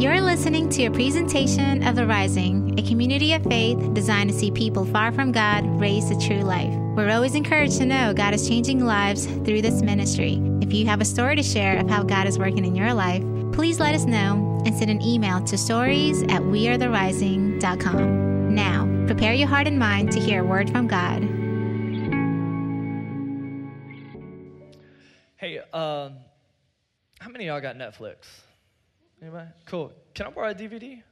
You're listening to a presentation of The Rising, a community of faith designed to see people far from God raised to true life. We're always encouraged to know God is changing lives through this ministry. If you have a story to share of how God is working in your life, please let us know and send an email to stories at wearetherising.com. Now, prepare your heart and mind to hear a word from God. Hey, um, how many of y'all got Netflix? Anybody? Cool. Can I borrow a DVD?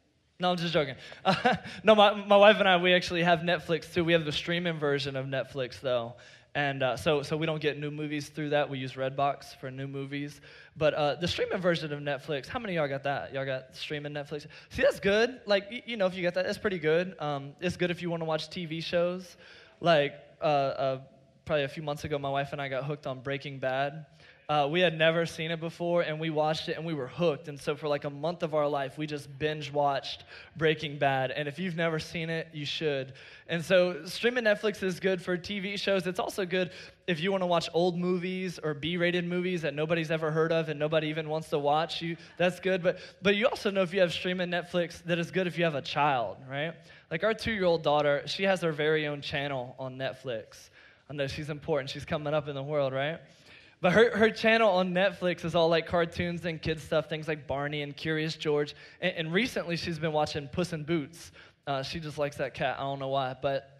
No, I'm just joking. no, my, my wife and I, we actually have Netflix too. We have the streaming version of Netflix though. And uh, so, so we don't get new movies through that. We use Redbox for new movies. But uh, the streaming version of Netflix, how many of y'all got that? Y'all got streaming Netflix? See, that's good. Like, you know, if you get that, that's pretty good. Um, it's good if you want to watch TV shows. Like, uh, uh, probably a few months ago, my wife and I got hooked on Breaking Bad. Uh, we had never seen it before, and we watched it, and we were hooked. And so, for like a month of our life, we just binge watched Breaking Bad. And if you've never seen it, you should. And so, streaming Netflix is good for TV shows. It's also good if you want to watch old movies or B-rated movies that nobody's ever heard of and nobody even wants to watch. You that's good. But but you also know if you have streaming Netflix, that is good if you have a child, right? Like our two-year-old daughter, she has her very own channel on Netflix. I know she's important. She's coming up in the world, right? But her, her channel on Netflix is all like cartoons and kids stuff, things like Barney and Curious George. And, and recently she's been watching Puss in Boots. Uh, she just likes that cat. I don't know why. But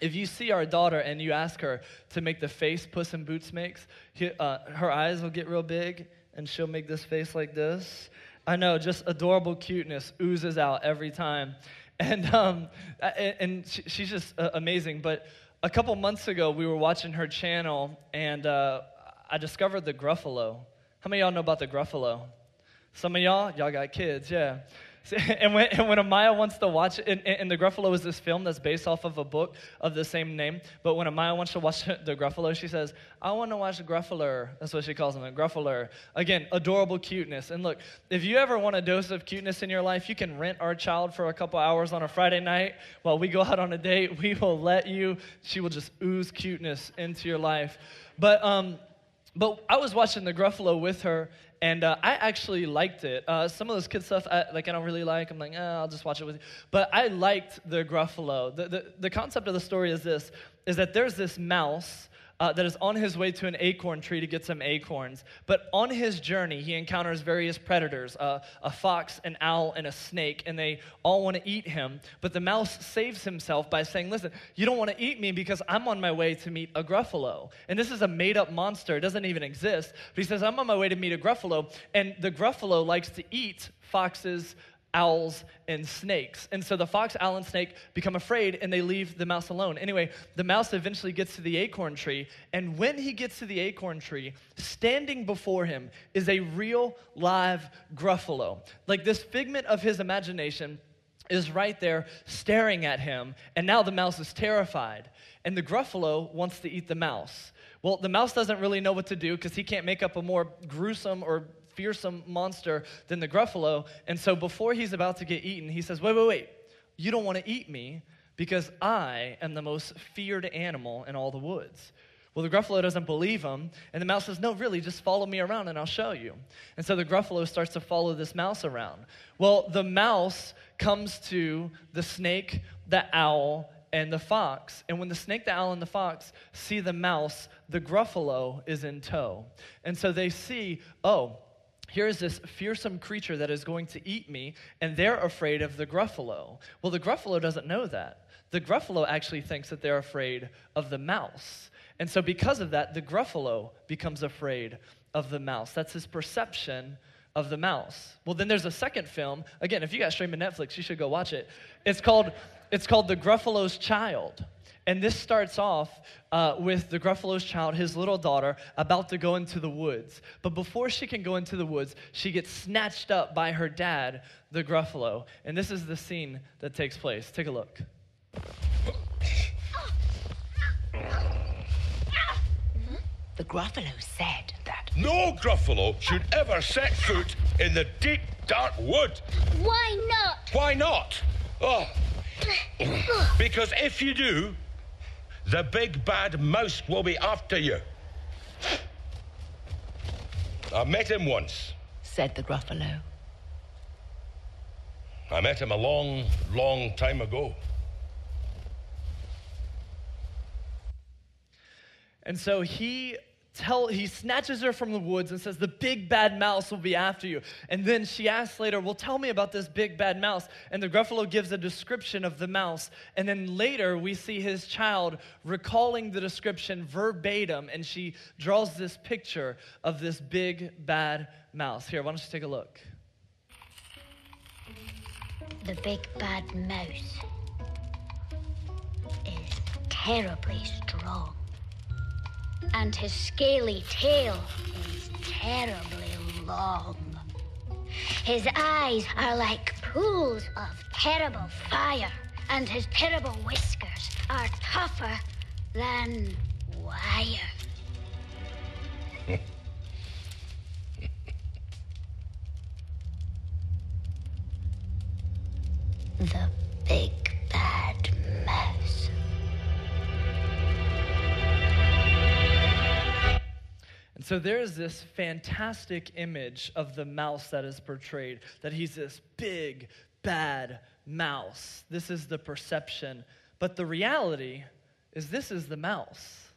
if you see our daughter and you ask her to make the face Puss in Boots makes, he, uh, her eyes will get real big and she'll make this face like this. I know, just adorable cuteness oozes out every time. And, um, and she's just uh, amazing. But a couple months ago, we were watching her channel, and uh, I discovered the Gruffalo. How many of y'all know about the Gruffalo? Some of y'all, y'all got kids, yeah. And when, and when Amaya wants to watch and, and, the Gruffalo is this film that's based off of a book of the same name. But when Amaya wants to watch the Gruffalo, she says, I want to watch the Gruffalo. That's what she calls him, the Gruffalo. Again, adorable cuteness. And look, if you ever want a dose of cuteness in your life, you can rent our child for a couple hours on a Friday night while we go out on a date. We will let you. She will just ooze cuteness into your life. But, um, but I was watching the Gruffalo with her, and uh, I actually liked it. Uh, some of those kid stuff, I, like I don't really like. I'm like, eh, I'll just watch it with you. But I liked the Gruffalo. The, the, the concept of the story is this: is that there's this mouse uh, that is on his way to an acorn tree to get some acorns. But on his journey, he encounters various predators uh, a fox, an owl, and a snake, and they all want to eat him. But the mouse saves himself by saying, Listen, you don't want to eat me because I'm on my way to meet a gruffalo. And this is a made up monster, it doesn't even exist. But he says, I'm on my way to meet a gruffalo, and the gruffalo likes to eat foxes, owls and snakes. And so the fox, owl, and snake become afraid and they leave the mouse alone. Anyway, the mouse eventually gets to the acorn tree. And when he gets to the acorn tree, standing before him is a real live gruffalo. Like this figment of his imagination is right there staring at him. And now the mouse is terrified. And the gruffalo wants to eat the mouse. Well, the mouse doesn't really know what to do because he can't make up a more gruesome or fearsome monster than the Gruffalo. And so before he's about to get eaten, he says, Wait, wait, wait. You don't want to eat me because I am the most feared animal in all the woods. Well, the Gruffalo doesn't believe him, and the mouse says, No, really, just follow me around and I'll show you. And so the Gruffalo starts to follow this mouse around. Well, the mouse comes to the snake, the owl, and the fox. And when the snake, the owl, and the fox see the mouse, the Gruffalo is in tow. And so they see, oh, here is this fearsome creature that is going to eat me, and they're afraid of the Gruffalo. Well, the Gruffalo doesn't know that. The Gruffalo actually thinks that they're afraid of the mouse. And so, because of that, the Gruffalo becomes afraid of the mouse. That's his perception of the mouse. Well, then there's a second film. Again, if you got streaming Netflix, you should go watch it. It's called, it's called The Gruffalo's Child. And this starts off uh, with the Gruffalo's child, his little daughter, about to go into the woods. But before she can go into the woods, she gets snatched up by her dad, the Gruffalo. And this is the scene that takes place. Take a look. The Gruffalo said that. No Gruffalo should ever set foot in the deep, dark wood. Why not? Why not? Oh. because if you do, the big bad mouse will be after you. I met him once, said the Gruffalo. I met him a long, long time ago. And so he tell he snatches her from the woods and says the big bad mouse will be after you. And then she asks later well tell me about this big bad mouse. And the gruffalo gives a description of the mouse. And then later we see his child recalling the description verbatim and she draws this picture of this big bad mouse. Here why don't you take a look? The big bad mouse is terribly strong. And his scaly tail is terribly long. His eyes are like pools of terrible fire, and his terrible whiskers are tougher than wire. the big bad mouse. So there is this fantastic image of the mouse that is portrayed, that he's this big, bad mouse. This is the perception. But the reality is, this is the mouse.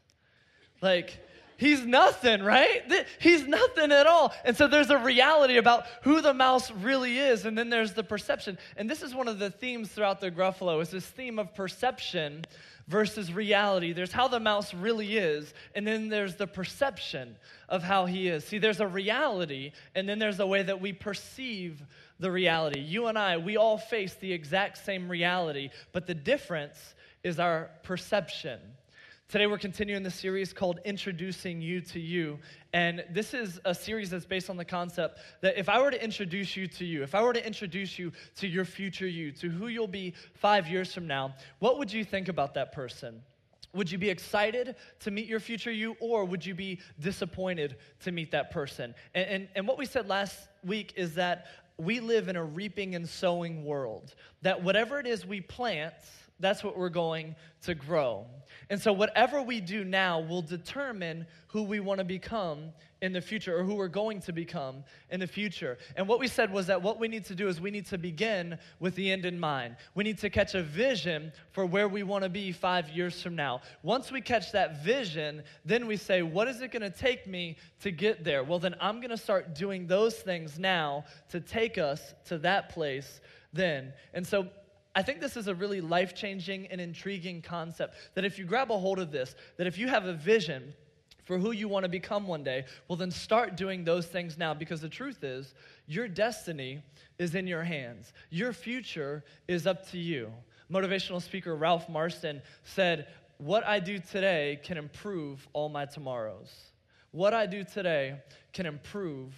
Like, he's nothing, right? He's nothing at all. And so there's a reality about who the mouse really is, and then there's the perception. And this is one of the themes throughout the Gruffalo, is this theme of perception versus reality. There's how the mouse really is, and then there's the perception of how he is. See, there's a reality, and then there's a way that we perceive the reality. You and I, we all face the exact same reality, but the difference is our perception. Today, we're continuing the series called Introducing You to You. And this is a series that's based on the concept that if I were to introduce you to you, if I were to introduce you to your future you, to who you'll be five years from now, what would you think about that person? Would you be excited to meet your future you, or would you be disappointed to meet that person? And, and, and what we said last week is that we live in a reaping and sowing world, that whatever it is we plant, that's what we're going to grow. And so, whatever we do now will determine who we want to become in the future or who we're going to become in the future. And what we said was that what we need to do is we need to begin with the end in mind. We need to catch a vision for where we want to be five years from now. Once we catch that vision, then we say, what is it going to take me to get there? Well, then I'm going to start doing those things now to take us to that place then. And so, I think this is a really life changing and intriguing concept. That if you grab a hold of this, that if you have a vision for who you want to become one day, well, then start doing those things now because the truth is, your destiny is in your hands. Your future is up to you. Motivational speaker Ralph Marston said, What I do today can improve all my tomorrows. What I do today can improve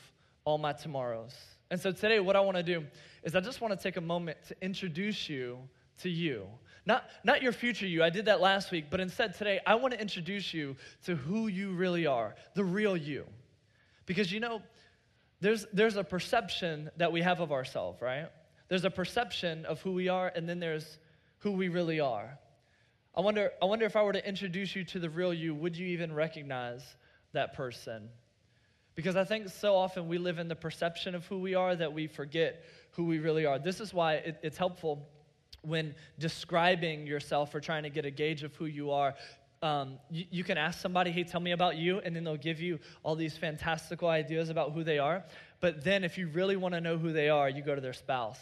all my tomorrows. And so today, what I want to do is I just want to take a moment to introduce you to you. Not, not your future you, I did that last week, but instead today, I want to introduce you to who you really are, the real you. Because you know, there's, there's a perception that we have of ourselves, right? There's a perception of who we are, and then there's who we really are. I wonder, I wonder if I were to introduce you to the real you, would you even recognize that person? Because I think so often we live in the perception of who we are that we forget who we really are. This is why it, it's helpful when describing yourself or trying to get a gauge of who you are. Um, you, you can ask somebody, hey, tell me about you, and then they'll give you all these fantastical ideas about who they are. But then, if you really want to know who they are, you go to their spouse,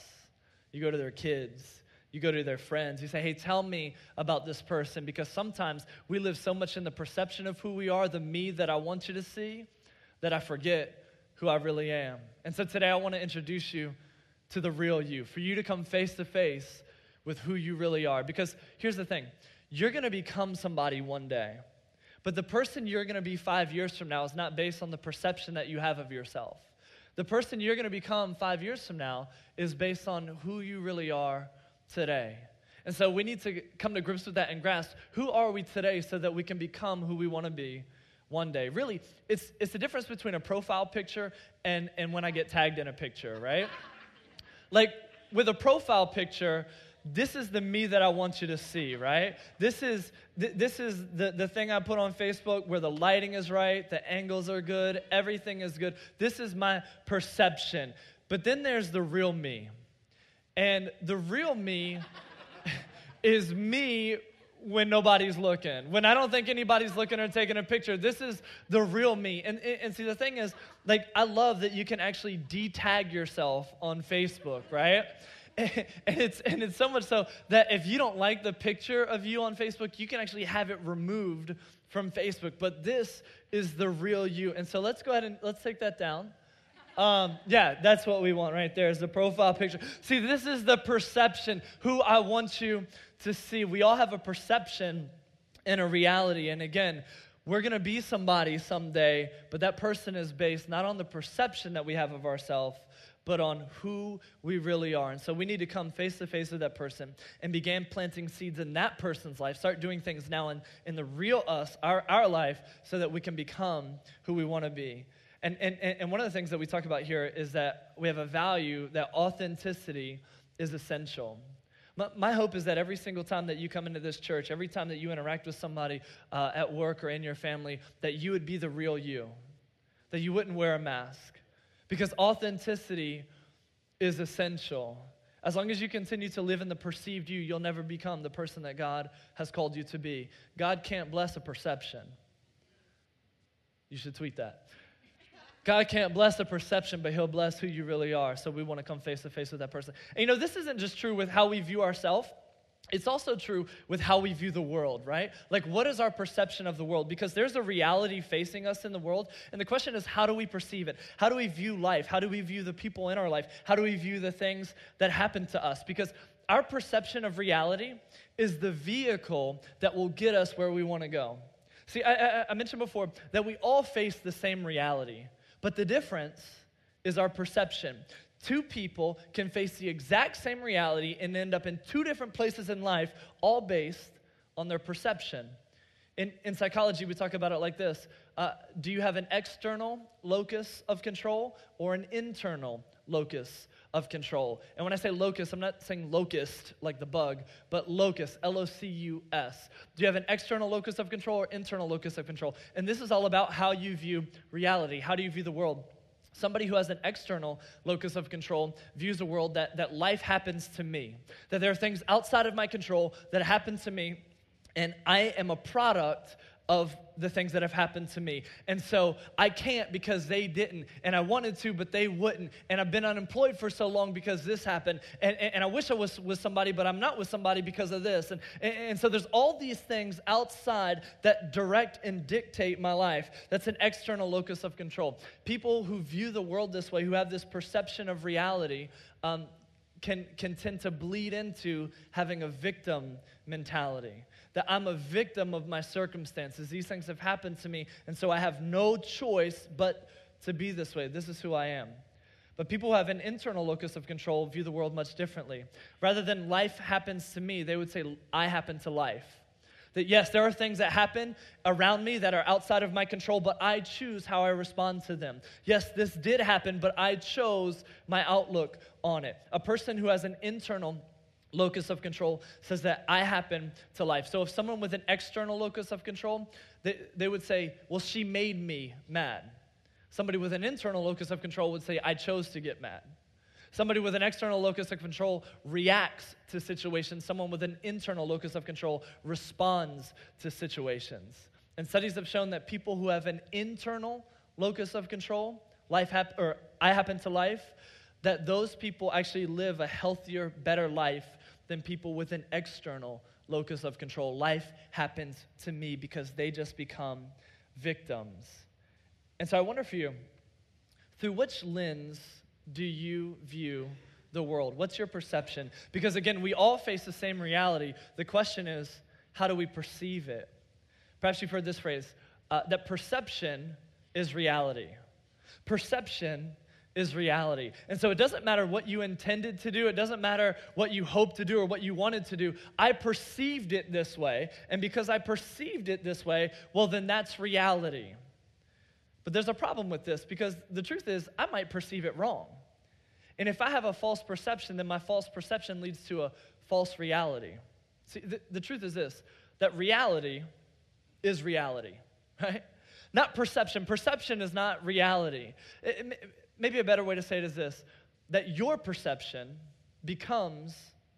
you go to their kids, you go to their friends. You say, hey, tell me about this person. Because sometimes we live so much in the perception of who we are, the me that I want you to see, that I forget who I really am. And so today I want to introduce you to the real you, for you to come face to face with who you really are. Because here's the thing you're going to become somebody one day. But the person you're going to be five years from now is not based on the perception that you have of yourself. The person you're going to become five years from now is based on who you really are today. And so we need to come to grips with that and grasp who are we today so that we can become who we want to be one day. Really, it's, it's the difference between a profile picture and, and when I get tagged in a picture, right? like with a profile picture, this is the me that I want you to see, right? This is, th- this is the, the thing I put on Facebook where the lighting is right, the angles are good, everything is good. This is my perception. But then there's the real me. And the real me is me when nobody's looking, when I don't think anybody's looking or taking a picture. This is the real me. And, and see, the thing is, like, I love that you can actually detag yourself on Facebook, right? And it's, and it's so much so that if you don't like the picture of you on Facebook, you can actually have it removed from Facebook. But this is the real you. And so let's go ahead and let's take that down. Um, yeah, that's what we want right there is the profile picture. See, this is the perception, who I want you to see. We all have a perception and a reality. And again, we're going to be somebody someday, but that person is based not on the perception that we have of ourselves, but on who we really are. And so we need to come face to face with that person and begin planting seeds in that person's life. Start doing things now in, in the real us, our, our life, so that we can become who we want to be. And, and, and one of the things that we talk about here is that we have a value that authenticity is essential. My, my hope is that every single time that you come into this church, every time that you interact with somebody uh, at work or in your family, that you would be the real you, that you wouldn't wear a mask. Because authenticity is essential. As long as you continue to live in the perceived you, you'll never become the person that God has called you to be. God can't bless a perception. You should tweet that. God can't bless the perception, but He'll bless who you really are. So we want to come face to face with that person. And you know, this isn't just true with how we view ourselves. It's also true with how we view the world, right? Like, what is our perception of the world? Because there's a reality facing us in the world. And the question is, how do we perceive it? How do we view life? How do we view the people in our life? How do we view the things that happen to us? Because our perception of reality is the vehicle that will get us where we want to go. See, I, I, I mentioned before that we all face the same reality. But the difference is our perception. Two people can face the exact same reality and end up in two different places in life, all based on their perception. In, in psychology, we talk about it like this uh, Do you have an external locus of control or an internal locus of control? And when I say locus, I'm not saying locust like the bug, but locus, L O C U S. Do you have an external locus of control or internal locus of control? And this is all about how you view reality. How do you view the world? Somebody who has an external locus of control views the world that, that life happens to me, that there are things outside of my control that happen to me, and I am a product of the things that have happened to me. And so I can't because they didn't. And I wanted to, but they wouldn't. And I've been unemployed for so long because this happened. And, and, and I wish I was with somebody, but I'm not with somebody because of this. And, and, and so there's all these things outside that direct and dictate my life. That's an external locus of control. People who view the world this way, who have this perception of reality, um, can, can tend to bleed into having a victim mentality that I'm a victim of my circumstances. These things have happened to me, and so I have no choice but to be this way. This is who I am. But people who have an internal locus of control view the world much differently. Rather than life happens to me, they would say, I happen to life. That yes, there are things that happen around me that are outside of my control, but I choose how I respond to them. Yes, this did happen, but I chose my outlook on it. A person who has an internal locus of control says that I happen to life. So if someone with an external locus of control, they, they would say, Well, she made me mad. Somebody with an internal locus of control would say, I chose to get mad. Somebody with an external locus of control reacts to situations. Someone with an internal locus of control responds to situations. And studies have shown that people who have an internal locus of control, life hap- or I happen to life, that those people actually live a healthier, better life than people with an external locus of control. Life happens to me because they just become victims. And so I wonder for you, through which lens do you view the world? What's your perception? Because again, we all face the same reality. The question is, how do we perceive it? Perhaps you've heard this phrase uh, that perception is reality. Perception is reality. And so it doesn't matter what you intended to do, it doesn't matter what you hoped to do or what you wanted to do. I perceived it this way, and because I perceived it this way, well, then that's reality. But there's a problem with this because the truth is, I might perceive it wrong. And if I have a false perception, then my false perception leads to a false reality. See, the, the truth is this that reality is reality, right? Not perception. Perception is not reality. It, it, maybe a better way to say it is this that your perception becomes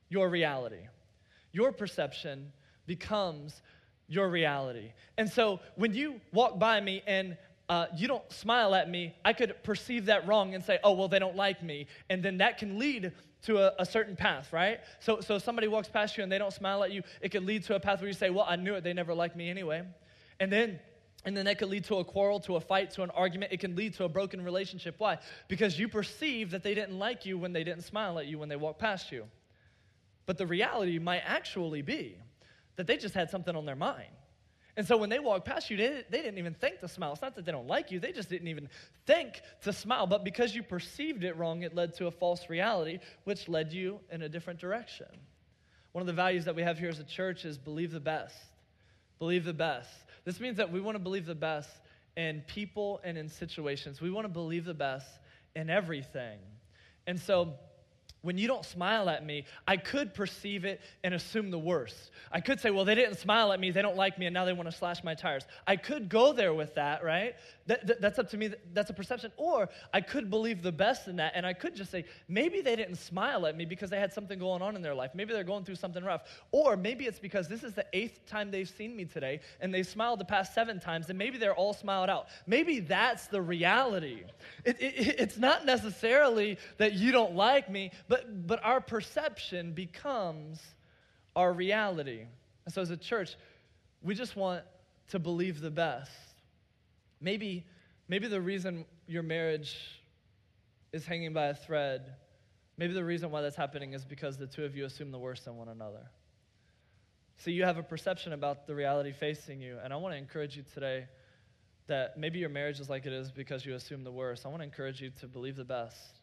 your reality. Your perception becomes your reality. And so when you walk by me and uh, you don't smile at me, I could perceive that wrong and say, oh, well, they don't like me. And then that can lead to a, a, certain path, right? So, so somebody walks past you and they don't smile at you, it could lead to a path where you say, well, I knew it, they never liked me anyway. And then and then that could lead to a quarrel, to a fight, to an argument. It can lead to a broken relationship. Why? Because you perceive that they didn't like you when they didn't smile at you when they walked past you. But the reality might actually be that they just had something on their mind. And so when they walked past you, they, they didn't even think to smile. It's not that they don't like you, they just didn't even think to smile. But because you perceived it wrong, it led to a false reality, which led you in a different direction. One of the values that we have here as a church is believe the best. Believe the best. This means that we want to believe the best in people and in situations. We want to believe the best in everything. And so, when you don't smile at me, I could perceive it and assume the worst. I could say, well, they didn't smile at me, they don't like me, and now they want to slash my tires. I could go there with that, right? That, that, that's up to me, that's a perception. Or I could believe the best in that, and I could just say, maybe they didn't smile at me because they had something going on in their life. Maybe they're going through something rough. Or maybe it's because this is the eighth time they've seen me today, and they smiled the past seven times, and maybe they're all smiled out. Maybe that's the reality. It, it, it's not necessarily that you don't like me, but, but our perception becomes our reality. And so, as a church, we just want to believe the best. Maybe, maybe the reason your marriage is hanging by a thread, maybe the reason why that's happening is because the two of you assume the worst in one another. So you have a perception about the reality facing you. And I want to encourage you today that maybe your marriage is like it is because you assume the worst. I want to encourage you to believe the best,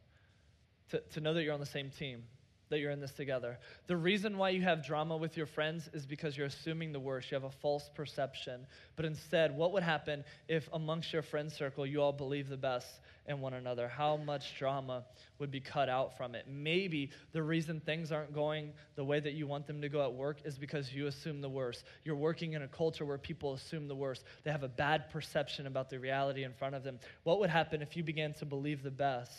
to, to know that you're on the same team that you're in this together. The reason why you have drama with your friends is because you're assuming the worst. You have a false perception. But instead, what would happen if amongst your friend circle you all believe the best in one another? How much drama would be cut out from it? Maybe the reason things aren't going the way that you want them to go at work is because you assume the worst. You're working in a culture where people assume the worst. They have a bad perception about the reality in front of them. What would happen if you began to believe the best?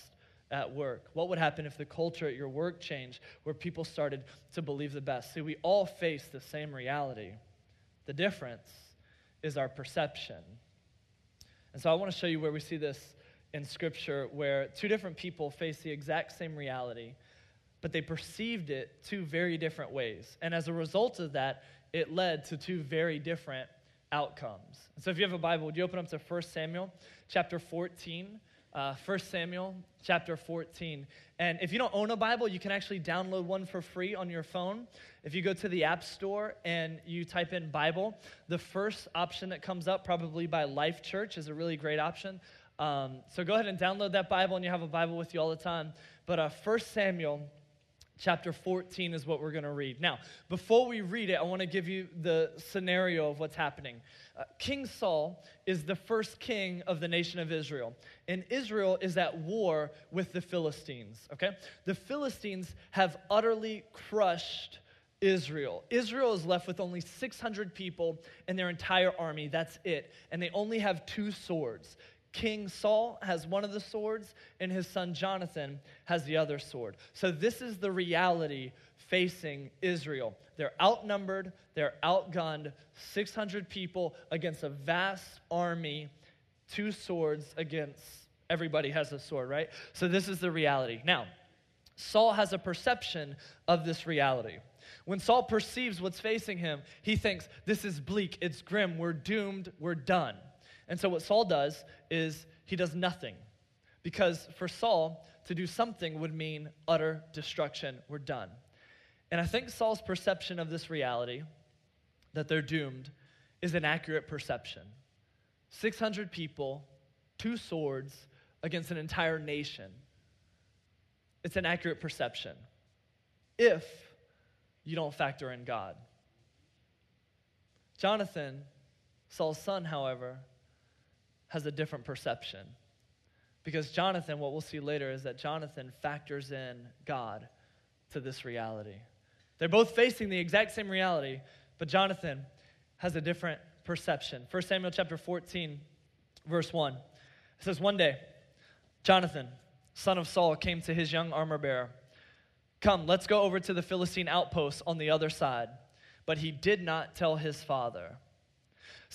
At work? What would happen if the culture at your work changed where people started to believe the best? See, we all face the same reality. The difference is our perception. And so I want to show you where we see this in Scripture where two different people face the exact same reality, but they perceived it two very different ways. And as a result of that, it led to two very different outcomes. So if you have a Bible, would you open up to 1 Samuel chapter 14? Uh, 1 Samuel chapter 14. And if you don't own a Bible, you can actually download one for free on your phone. If you go to the App Store and you type in Bible, the first option that comes up, probably by Life Church, is a really great option. Um, so go ahead and download that Bible, and you have a Bible with you all the time. But uh, 1 Samuel chapter 14 is what we're going to read. Now, before we read it, I want to give you the scenario of what's happening. Uh, king Saul is the first king of the nation of Israel, and Israel is at war with the Philistines, okay? The Philistines have utterly crushed Israel. Israel is left with only 600 people and their entire army. That's it. And they only have two swords. King Saul has one of the swords, and his son Jonathan has the other sword. So, this is the reality facing Israel. They're outnumbered, they're outgunned, 600 people against a vast army, two swords against everybody has a sword, right? So, this is the reality. Now, Saul has a perception of this reality. When Saul perceives what's facing him, he thinks, This is bleak, it's grim, we're doomed, we're done. And so, what Saul does is he does nothing. Because for Saul, to do something would mean utter destruction. We're done. And I think Saul's perception of this reality, that they're doomed, is an accurate perception. 600 people, two swords against an entire nation. It's an accurate perception if you don't factor in God. Jonathan, Saul's son, however, has a different perception. Because Jonathan, what we'll see later, is that Jonathan factors in God to this reality. They're both facing the exact same reality, but Jonathan has a different perception. 1 Samuel chapter 14, verse 1. It says, One day, Jonathan, son of Saul, came to his young armor bearer Come, let's go over to the Philistine outpost on the other side. But he did not tell his father.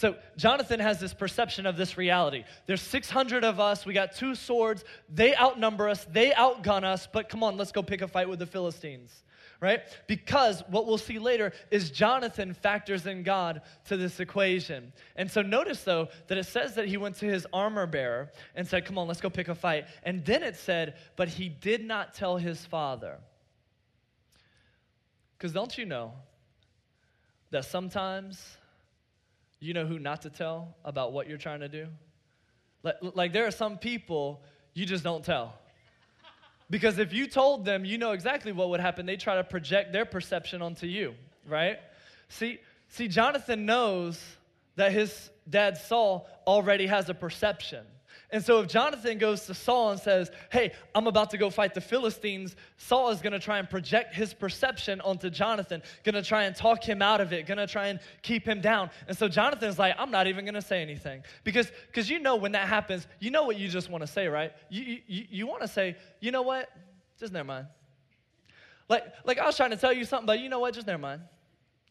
So Jonathan has this perception of this reality. There's 600 of us. We got two swords. They outnumber us. They outgun us. But come on, let's go pick a fight with the Philistines right? Because what we'll see later is Jonathan factors in God to this equation. And so notice though that it says that he went to his armor bearer and said, Come on, let's go pick a fight. And then it said, But he did not tell his father. Because don't you know that sometimes you know who not to tell about what you're trying to do? Like, like there are some people you just don't tell. Because if you told them, you know exactly what would happen. They try to project their perception onto you, right? See, see, Jonathan knows that his dad Saul already has a perception. And so if Jonathan goes to Saul and says, Hey, I'm about to go fight the Philistines, Saul is going to try and project his perception onto Jonathan, going to try and talk him out of it, going to try and keep him down. And so Jonathan's like, I'm not even going to say anything. Because because you know when that happens, you know what you just want to say, right? You, you, you want to say, You know what? Just never mind. Like, like I was trying to tell you something, but you know what? Just never mind.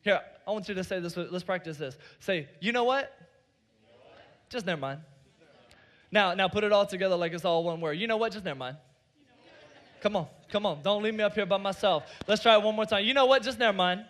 Here, I want you to say this. Let's practice this. Say, you know what? Just never mind. Now, now put it all together like it's all one word. You know what? Just never mind. Come on, come on. Don't leave me up here by myself. Let's try it one more time. You know what? Just never mind.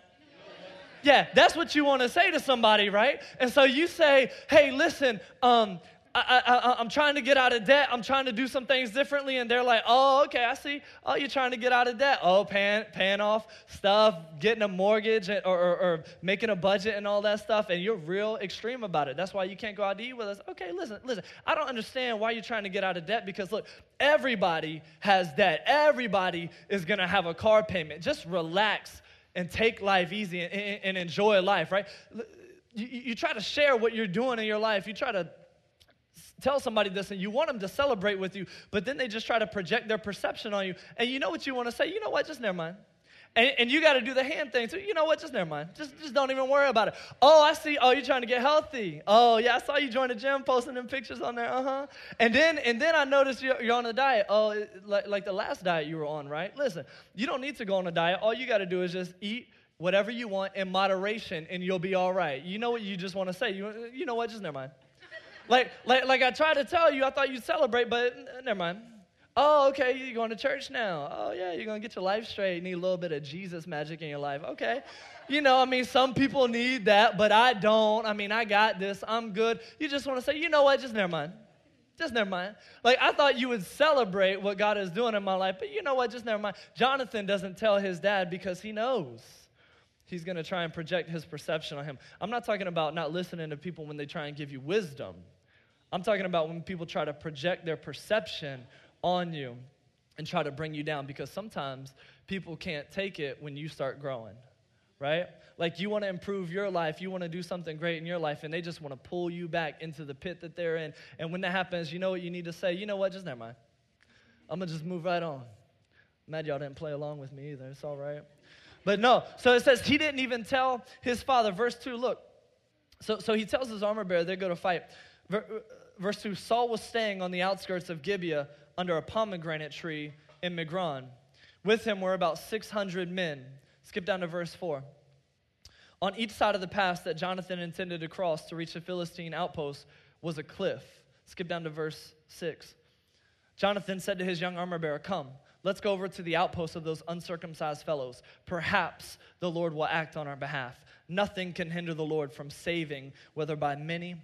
Yeah, that's what you want to say to somebody, right? And so you say, hey, listen, um, I, am trying to get out of debt. I'm trying to do some things differently. And they're like, oh, okay, I see. Oh, you're trying to get out of debt. Oh, paying, paying off stuff, getting a mortgage or, or, or, making a budget and all that stuff. And you're real extreme about it. That's why you can't go out to eat with us. Okay, listen, listen. I don't understand why you're trying to get out of debt because, look, everybody has debt. Everybody is going to have a car payment. Just relax and take life easy and, and, and enjoy life, right? You, you try to share what you're doing in your life. You try to tell somebody this and you want them to celebrate with you, but then they just try to project their perception on you. And you know what you want to say? You know what? Just never mind. And, and you got to do the hand thing. So, you know what? Just never mind. Just, just don't even worry about it. Oh, I see. Oh, you're trying to get healthy. Oh, yeah, I saw you join the gym, posting them pictures on there. Uh huh. And then, and then I noticed you're, you're on a diet. Oh, like, like the last diet you were on, right? Listen, you don't need to go on a diet. All you got to do is just eat whatever you want in moderation, and you'll be all right. You know what you just want to say? You, you know what? Just never mind. Like, like, like I tried to tell you, I thought you'd celebrate, but never mind. Oh, okay, you're going to church now. Oh, yeah, you're going to get your life straight. Need a little bit of Jesus magic in your life. Okay. You know, I mean, some people need that, but I don't. I mean, I got this. I'm good. You just want to say, you know what? Just never mind. Just never mind. Like, I thought you would celebrate what God is doing in my life, but you know what? Just never mind. Jonathan doesn't tell his dad because he knows he's going to try and project his perception on him. I'm not talking about not listening to people when they try and give you wisdom. I'm talking about when people try to project their perception on you and try to bring you down because sometimes people can't take it when you start growing, right? Like you want to improve your life, you want to do something great in your life, and they just want to pull you back into the pit that they're in. And when that happens, you know what you need to say? You know what? Just never mind. I'm going to just move right on. Mad y'all didn't play along with me either. It's all right. But no, so it says he didn't even tell his father. Verse 2, look. So, so he tells his armor bearer they go to fight Uh, verse 2 Saul was staying on the outskirts of Gibeah under a pomegranate tree in Migron. With him were about 600 men. Skip down to verse 4. On each side of the pass that Jonathan intended to cross to reach the Philistine outpost was a cliff. Skip down to verse 6. Jonathan said to his young armor bearer, Come, let's go over to the outpost of those uncircumcised fellows. Perhaps the Lord will act on our behalf. Nothing can hinder the Lord from saving, whether by many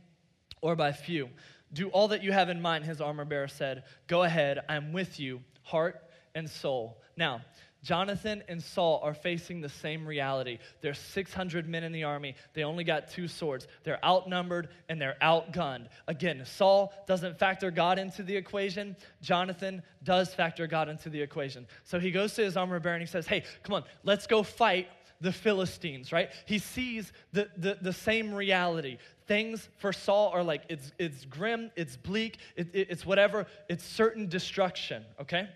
or by few. Do all that you have in mind, his armor bearer said. Go ahead, I'm with you, heart and soul. Now, Jonathan and Saul are facing the same reality. There's 600 men in the army. They only got two swords. They're outnumbered and they're outgunned. Again, Saul doesn't factor God into the equation. Jonathan does factor God into the equation. So he goes to his armor bearer and he says, Hey, come on, let's go fight the Philistines, right? He sees the, the, the same reality things for Saul are like it's, it's grim, it's bleak, it, it, it's whatever, it's certain destruction, okay?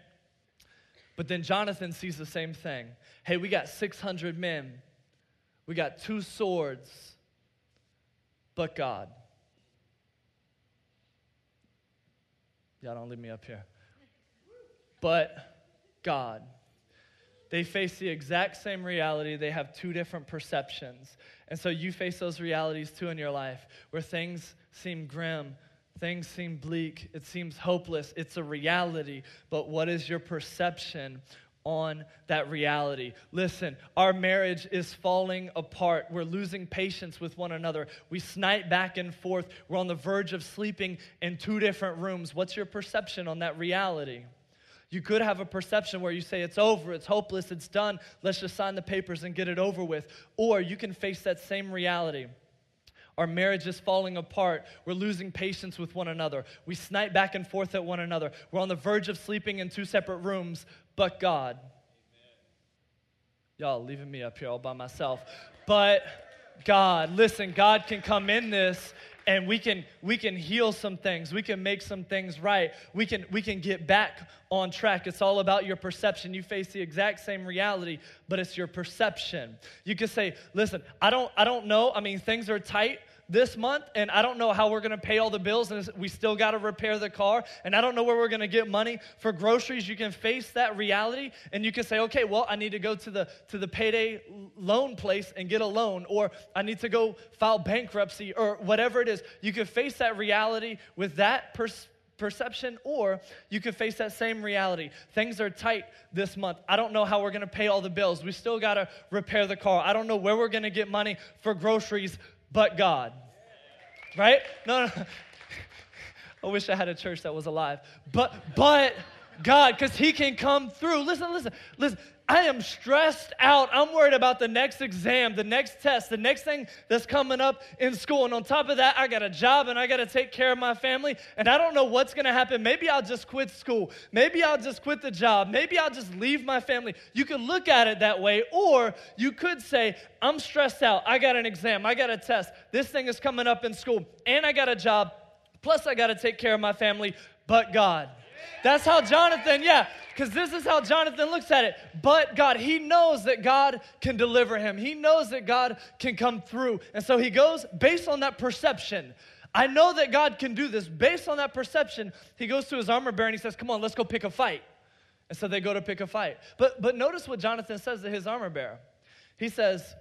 But then Jonathan sees the same thing. Hey, we got 600 men, we got two swords, but God. Y'all don't leave me up here. But God. they face the exact same reality, they have two different perceptions. And so you face those realities too in your life where things seem grim, things seem bleak, it seems hopeless. It's a reality, but what is your perception on that reality. Listen, our marriage is falling apart. We're losing patience with one another. We snipe back and forth. We're on the verge of sleeping in two different rooms. What's your perception on that reality? You could have a perception where you say, it's over, it's hopeless, it's done, let's just sign the papers and get it over with. Or you can face that same reality. Our marriage is falling apart. We're losing patience with one another. We snipe back and forth at one another. We're on the verge of sleeping in two separate rooms, but God. Amen. Y'all leaving me up here all by myself. But God, listen, God can come in this and we can we can heal some things. We can make some things right. We can we can get back on track. It's all about your perception. You face the exact same reality but it's your perception. You can say listen i don't i don't know. I mean things are tight this month, and I don't know how we're going to pay all the bills, and we still got to repair the car, and I don't know where we're going to get money for groceries. You can face that reality, and you can say, okay, well, I need to go to the to the payday loan place and get a loan, or I need to go file bankruptcy, or whatever it is. You can face that reality with that perspective perception, or you could face that same reality. Things are tight this month. I don't know how we're going to pay all the bills. We still got to repair the car. I don't know where we're going to get money for groceries but God. Right? No, no. I wish I had a church that was alive. But but God, because He can come through. Listen, listen, listen. I am stressed out. I'm worried about the next exam, the next test, the next thing that's coming up in school. And on top of that, I got a job and I got to take care of my family. And I don't know what's going to happen. Maybe I'll just quit school. Maybe I'll just quit the job. Maybe I'll just leave my family. You could look at it that way. Or you could say, I'm stressed out. I got an exam. I got a test. This thing is coming up in school. And I got a job. Plus, I got to take care of my family. But God. That's how Jonathan, yeah, because this is how Jonathan looks at it. But God, he knows that God can deliver him, he knows that God can come through. And so he goes based on that perception. I know that God can do this. Based on that perception, he goes to his armor bearer and he says, Come on, let's go pick a fight. And so they go to pick a fight. But, but notice what Jonathan says to his armor bearer. He says,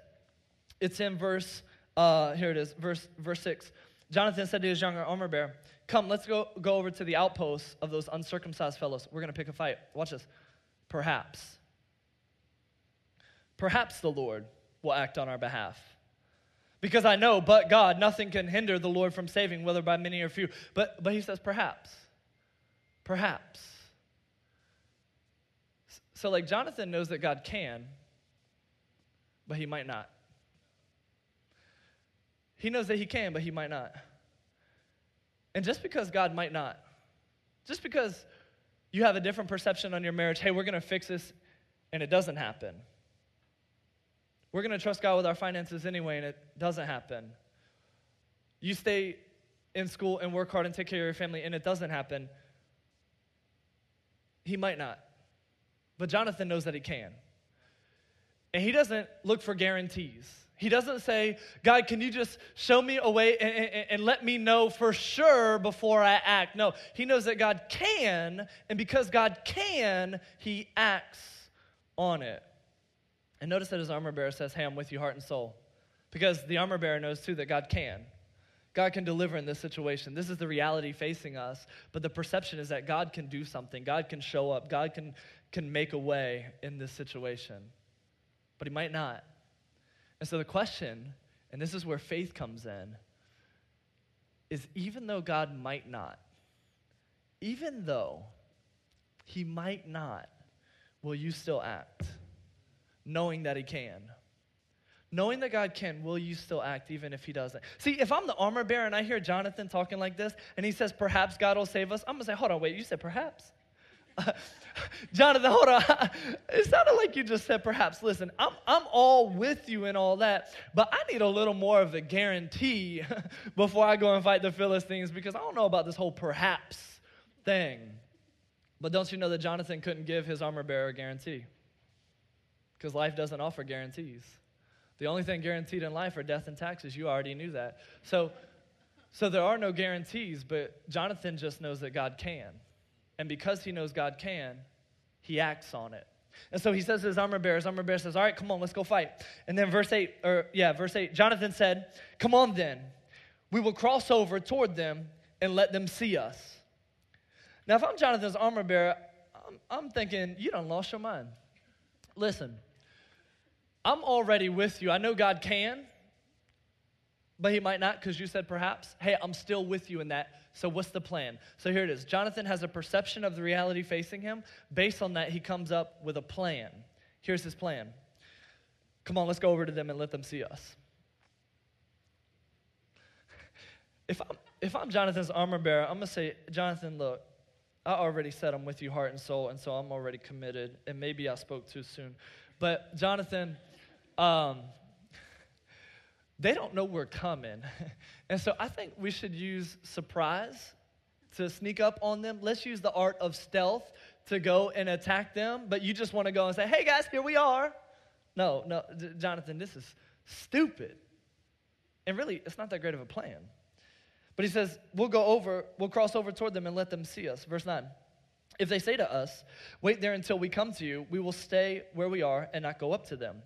it's in verse, uh, here it is, verse, verse 6. Jonathan said to his younger armor bearer, Come, let's go, go over to the outposts of those uncircumcised fellows. We're going to pick a fight. Watch this. Perhaps. Perhaps the Lord will act on our behalf. Because I know, but God, nothing can hinder the Lord from saving, whether by many or few. But, but he says, perhaps. Perhaps. So, like, Jonathan knows that God can, but he might not. He knows that he can, but he might not. And just because God might not, just because you have a different perception on your marriage, hey, we're going to fix this, and it doesn't happen. We're going to trust God with our finances anyway, and it doesn't happen. You stay in school and work hard and take care of your family, and it doesn't happen. He might not. But Jonathan knows that he can. And he doesn't look for guarantees. He doesn't say, God, can you just show me a way and, and, and, let me know for sure before I act? No, he knows that God can, and because God can, he acts on it. And notice that his armor bearer says, Hey, I'm with you, heart and soul. Because the armor bearer knows too that God can. God can deliver in this situation. This is the reality facing us. But the perception is that God can do something, God can show up, God can, can make a way in this situation. But he might not. And so the question, and this is where faith comes in, is even though God might not, even though he might not, will you still act? Knowing that he can. Knowing that God can, will you still act even if he doesn't? See, if I'm the armor bearer and I hear Jonathan talking like this and he says, perhaps God will save us, I'm gonna say, hold on, wait, you said perhaps? Jonathan, hold on. It sounded like you just said perhaps. Listen, I'm, I'm all with you and all that, but I need a little more of a guarantee before I go and fight the Philistines because I don't know about this whole perhaps thing. But don't you know that Jonathan couldn't give his armor bearer a guarantee? Because life doesn't offer guarantees. The only thing guaranteed in life are death and taxes. You already knew that. So, so there are no guarantees, but Jonathan just knows that God can. And because he knows God can, he acts on it. And so he says to his armor bearer, his armor bearer says, All right, come on, let's go fight. And then verse 8, or yeah, verse 8, Jonathan said, Come on then, we will cross over toward them and let them see us. Now, if I'm Jonathan's armor bearer, I'm, I'm thinking, You done lost your mind. Listen, I'm already with you. I know God can, but he might not because you said perhaps. Hey, I'm still with you in that. So, what's the plan? So, here it is Jonathan has a perception of the reality facing him. Based on that, he comes up with a plan. Here's his plan Come on, let's go over to them and let them see us. If I'm, if I'm Jonathan's armor bearer, I'm going to say, Jonathan, look, I already said I'm with you heart and soul, and so I'm already committed, and maybe I spoke too soon. But, Jonathan, um, they don't know we're coming. And so I think we should use surprise to sneak up on them. Let's use the art of stealth to go and attack them, but you just want to go and say, hey guys, here we are. No, no, Jonathan, this is stupid. And really, it's not that great of a plan. But he says, we'll go over, we'll cross over toward them and let them see us. Verse 9. If they say to us, wait there until we come to you, we will stay where we are and not go up to them.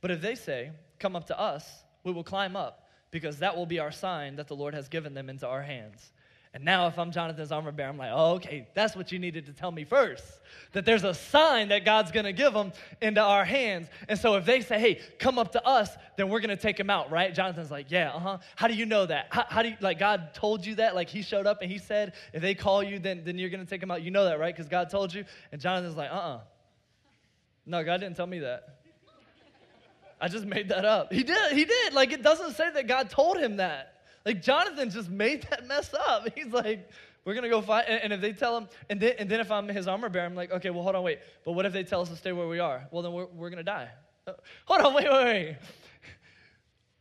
But if they say, come up to us, we will climb up, because that will be our sign that the Lord has given them into our hands. And now, if I'm Jonathan's armor bearer, I'm like, oh, okay, that's what you needed to tell me first. That there's a sign that God's gonna give them into our hands. And so, if they say, hey, come up to us, then we're gonna take him out, right? Jonathan's like, yeah, uh huh. How do you know that? How, how, do you, like, God told you that? Like, he showed up and he said, if they call you, then, then you're gonna take him out. You know that, right? Because God told you. And Jonathan's like, uh uh-uh. uh. No, God didn't tell me that. I just made that up. He did. He did. Like, it doesn't say that God told him that. Like, Jonathan just made that mess up. He's like, we're to go fight. And, and, if they tell him, and then, and then if I'm his armor bearer, I'm like, okay, well, hold on, wait. But what if they tell us to stay where we are? Well, then we're, we're to die. Uh, hold on, wait, wait, wait.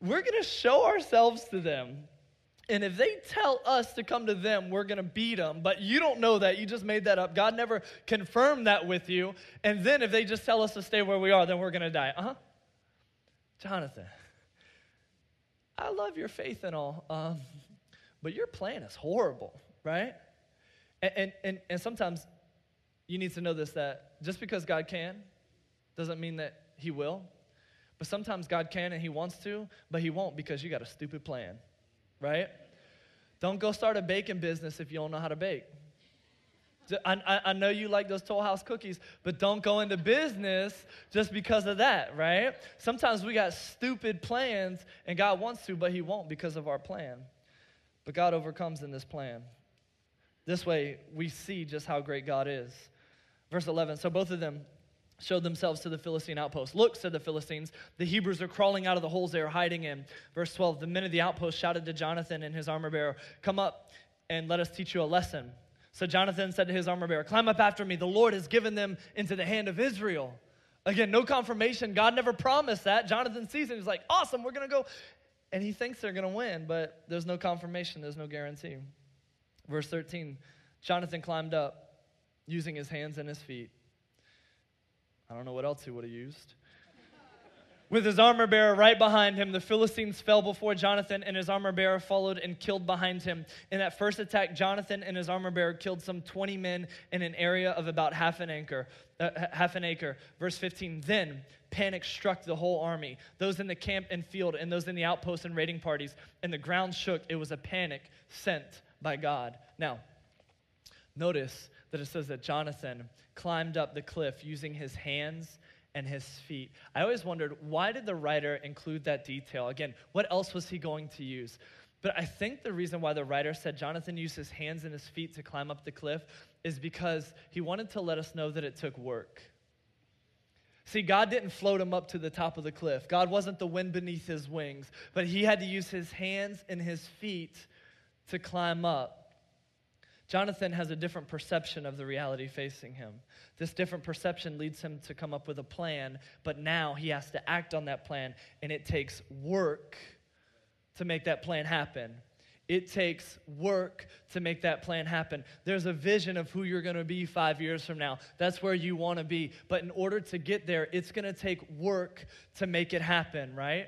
We're to show ourselves to them. And if they tell us to come to them, we're to beat them. But you don't know that. You just made that up. God never confirmed that with you. And then if they just tell us to stay where we are, then we're to die. Uh huh. Jonathan, I love your faith and all, um, but your plan is horrible, right? And, and, and, and sometimes you need to know this that just because God can doesn't mean that He will. But sometimes God can and He wants to, but He won't because you got a stupid plan, right? Don't go start a baking business if you don't know how to bake. I, I, know you like those Toll House cookies, but don't go into business just because of that, right? Sometimes we got stupid plans and God wants to, but He won't because of our plan. But God overcomes in this plan. This way, we see just how great God is. Verse 11 So both of them showed themselves to the Philistine outpost. Look, said the Philistines, the Hebrews are crawling out of the holes they are hiding in. Verse 12 The men of the outpost shouted to Jonathan and his armor bearer, Come up and let us teach you a lesson. So Jonathan said to his armor bearer, Climb up after me. The Lord has given them into the hand of Israel. Again, no confirmation. God never promised that. Jonathan sees it. He's like, Awesome, we're going to go. And he thinks they're going to win, but there's no confirmation, there's no guarantee. Verse 13 Jonathan climbed up using his hands and his feet. I don't know what else he would have used. With his armor bearer right behind him, the Philistines fell before Jonathan, and his armor bearer followed and killed behind him. In that first attack, Jonathan and his armor bearer killed some 20 men in an area of about half an acre. Uh, half an acre. Verse 15. Then panic struck the whole army, those in the camp and field, and those in the outposts and raiding parties, and the ground shook. It was a panic sent by God. Now, notice that it says that Jonathan climbed up the cliff using his hands and his feet. I always wondered why did the writer include that detail? Again, what else was he going to use? But I think the reason why the writer said Jonathan used his hands and his feet to climb up the cliff is because he wanted to let us know that it took work. See, God didn't float him up to the top of the cliff. God wasn't the wind beneath his wings, but he had to use his hands and his feet to climb up. Jonathan has a different perception of the reality facing him. This different perception leads him to come up with a plan, but now he has to act on that plan, and it takes work to make that plan happen. It takes work to make that plan happen. There's a vision of who you're going to be five years from now. That's where you want to be. But in order to get there, it's going to take work to make it happen, right?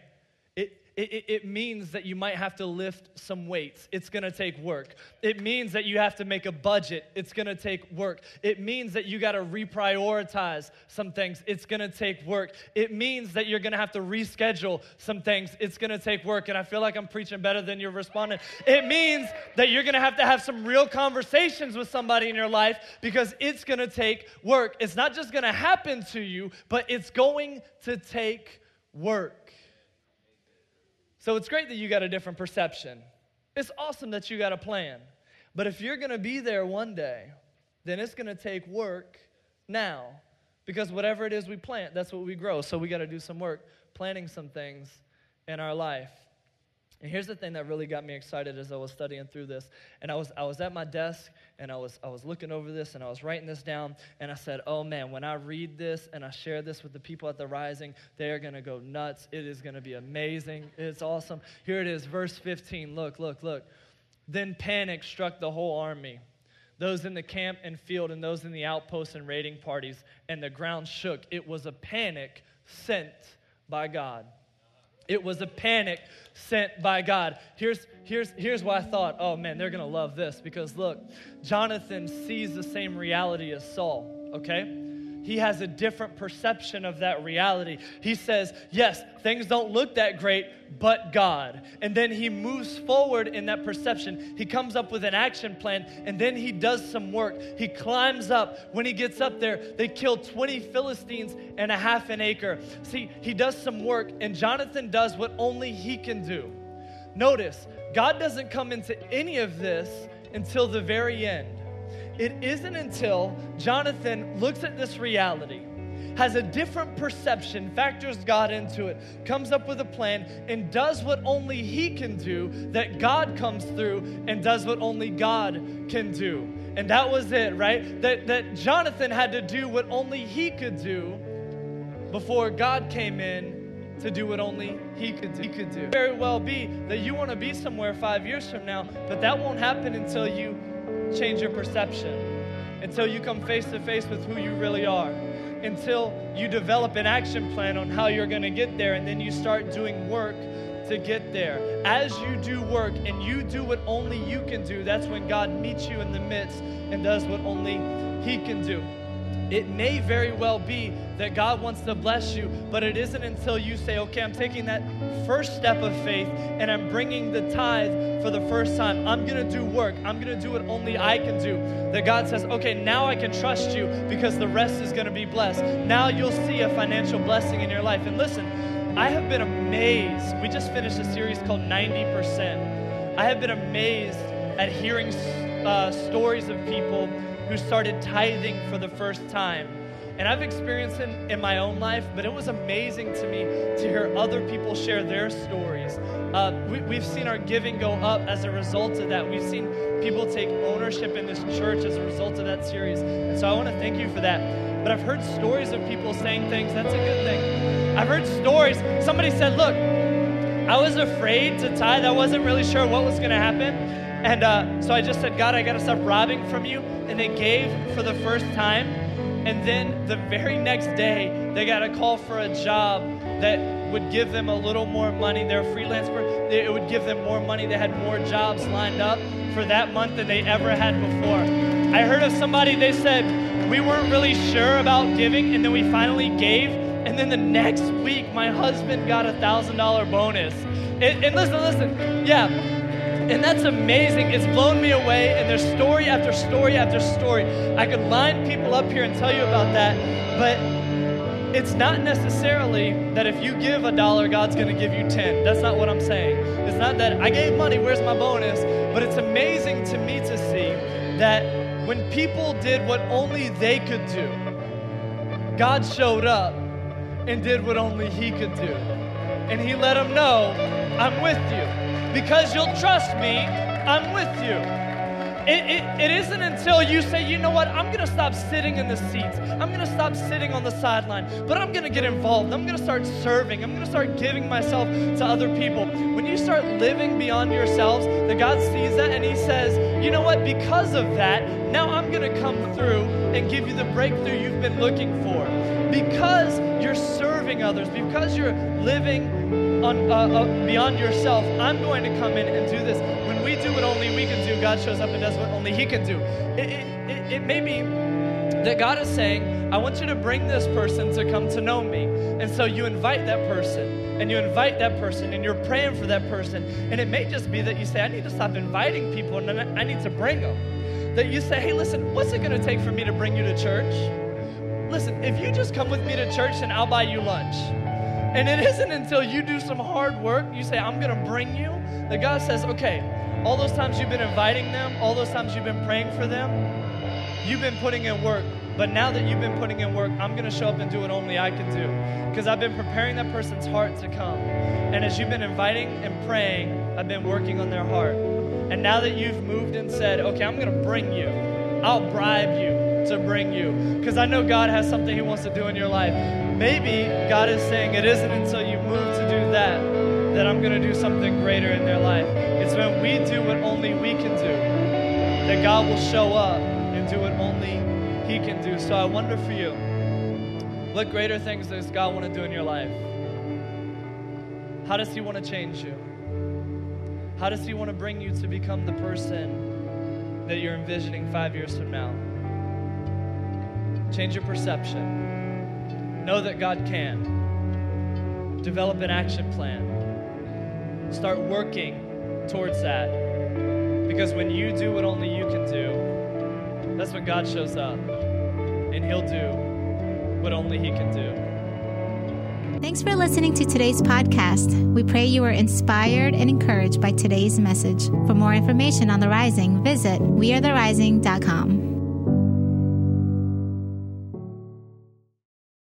It, it, means that you might have to lift some weights. It's gonna take work. It means that you have to make a budget. It's gonna take work. It means that you gotta reprioritize some things. It's gonna take work. It means that you're gonna have to reschedule some things. It's gonna take work. And I feel like I'm preaching better than you're responding. It means that you're gonna have to have some real conversations with somebody in your life because it's gonna take work. It's not just gonna happen to you, but it's going to take work. So it's great that you got a different perception. It's awesome that you got a plan. But if you're going to be there one day, then it's going to take work now. Because whatever it is we plant, that's what we grow. So we got to do some work planting some things in our life. And here's the thing that really got me excited as I was studying through this. And I was, I was at my desk and I was, I was looking over this and I was writing this down. And I said, oh man, when I read this and I share this with the people at the Rising, they are going to go nuts. It is going to be amazing. It's awesome. Here it is, verse 15. Look, look, look. Then panic struck the whole army those in the camp and field and those in the outposts and raiding parties, and the ground shook. It was a panic sent by God. It was a panic sent by God. Here's, here's, here's why I thought, oh man, they're going to love this because look, Jonathan sees the same reality as Saul, okay? He has a different perception of that reality. He says, Yes, things don't look that great, but God. And then he moves forward in that perception. He comes up with an action plan, and then he does some work. He climbs up. When he gets up there, they kill 20 Philistines and a half an acre. See, he does some work, and Jonathan does what only he can do. Notice, God doesn't come into any of this until the very end. It isn't until Jonathan looks at this reality, has a different perception, factors God into it, comes up with a plan, and does what only he can do, that God comes through and does what only God can do. And that was it, right? That, that Jonathan had to do what only he could do before God came in to do what only he could do. He could do. Very well be that you want to be somewhere five years from now, but that won't happen until you change your perception, until you come face to face with who you really are, until you develop an action plan on how you're going to get there, and then you start doing work to get there. As you do work and you do what only you can do, that's when God meets you in the midst and does what only He can do. It may very well be that God wants to bless you, but it isn't until you say, okay, I'm taking that first step of faith and I'm bringing the tithe for the first time. I'm going to do work. I'm going to do what only I can do. That God says, okay, now I can trust you because the rest is going to be blessed. Now you'll see a financial blessing in your life. And listen, I have been amazed. We just finished a series called 90%. I have been amazed at hearing uh, stories of people who started tithing for the first time. And I've experienced it in my own life, but it was amazing to me to hear other people share their stories. Uh, we, have seen our giving go up as a result of that. We've seen people take ownership in this church as a result of that series. And so I want to thank you for that. But I've heard stories of people saying things, that's a good thing. I've heard stories. Somebody said, Look, I was afraid to tithe, I wasn't really sure what was going to happen. And uh, so I just said, God, I got to stop robbing from you. And they gave for the first time. And then the very next day, they got a call for a job that would give them a little more money. They're a freelance It would give them more money. They had more jobs lined up for that month than they ever had before. I heard of somebody, they said, we weren't really sure about giving, and then we finally gave. And then the next week, my husband got a $1,000 bonus. And, and listen, listen, yeah, and that's amazing. It's blown me away. And there's story after story after story. I could line people up here and tell you about that. But it's not necessarily that if you give a dollar, God's going to give you 10. That's not what I'm saying. It's not that I gave money, where's my bonus? But it's amazing to me to see that when people did what only they could do, God showed up and did what only He could do. And He let them know, I'm with you. Because you'll trust me, I'm with you. It, it, it isn't until you say, you know what, I'm going to stop sitting in the seats. I'm going to stop sitting on the sideline, but I'm going to get involved. I'm going to start serving. I'm going to start giving myself to other people. When you start living beyond yourselves, that God sees that and He says, you know what, because of that, now I'm going to come through and give you the breakthrough you've been looking for. Because you're serving serving others, because you're living on, uh, uh, beyond yourself, I'm going to come in and do this. When we do what only we can do, God shows up and does what only He can do. It, it, it, it may be that God is saying, I want you to bring this person to come to know me. And so you invite that person, and you invite that person, and you're praying for that person. And it may just be that you say, I need to stop inviting people, and I need to bring them. That you say, hey, listen, what's it going to take for me to bring you to church? Listen, if you just come with me to church, and I'll buy you lunch. And it isn't until you do some hard work, you say, I'm going to bring you, that God says, okay, all those times you've been inviting them, all those times you've been praying for them, you've been putting in work. But now that you've been putting in work, I'm going to show up and do what only I can do. Because I've been preparing that person's heart to come. And as you've been inviting and praying, I've been working on their heart. And now that you've moved and said, okay, I'm going to bring you, I'll bribe you to bring you. Because I know God has something He wants to do in your life. Maybe God is saying it isn't until you move to do that that I'm going to do something greater in their life. It's when we do what only we can do that God will show up and do what only he can do. So I wonder for you, what greater things does God want to do in your life? How does He want to change you? How does He want to bring you to become the person that you're envisioning five years from now? Change your perception. Know that God can. Develop an action plan. Start working towards that. Because when you do what only you can do, that's when God shows up and He'll do what only He can do. Thanks for listening to today's podcast. We pray you are inspired and encouraged by today's message. For more information on The Rising, visit wearetherising.com.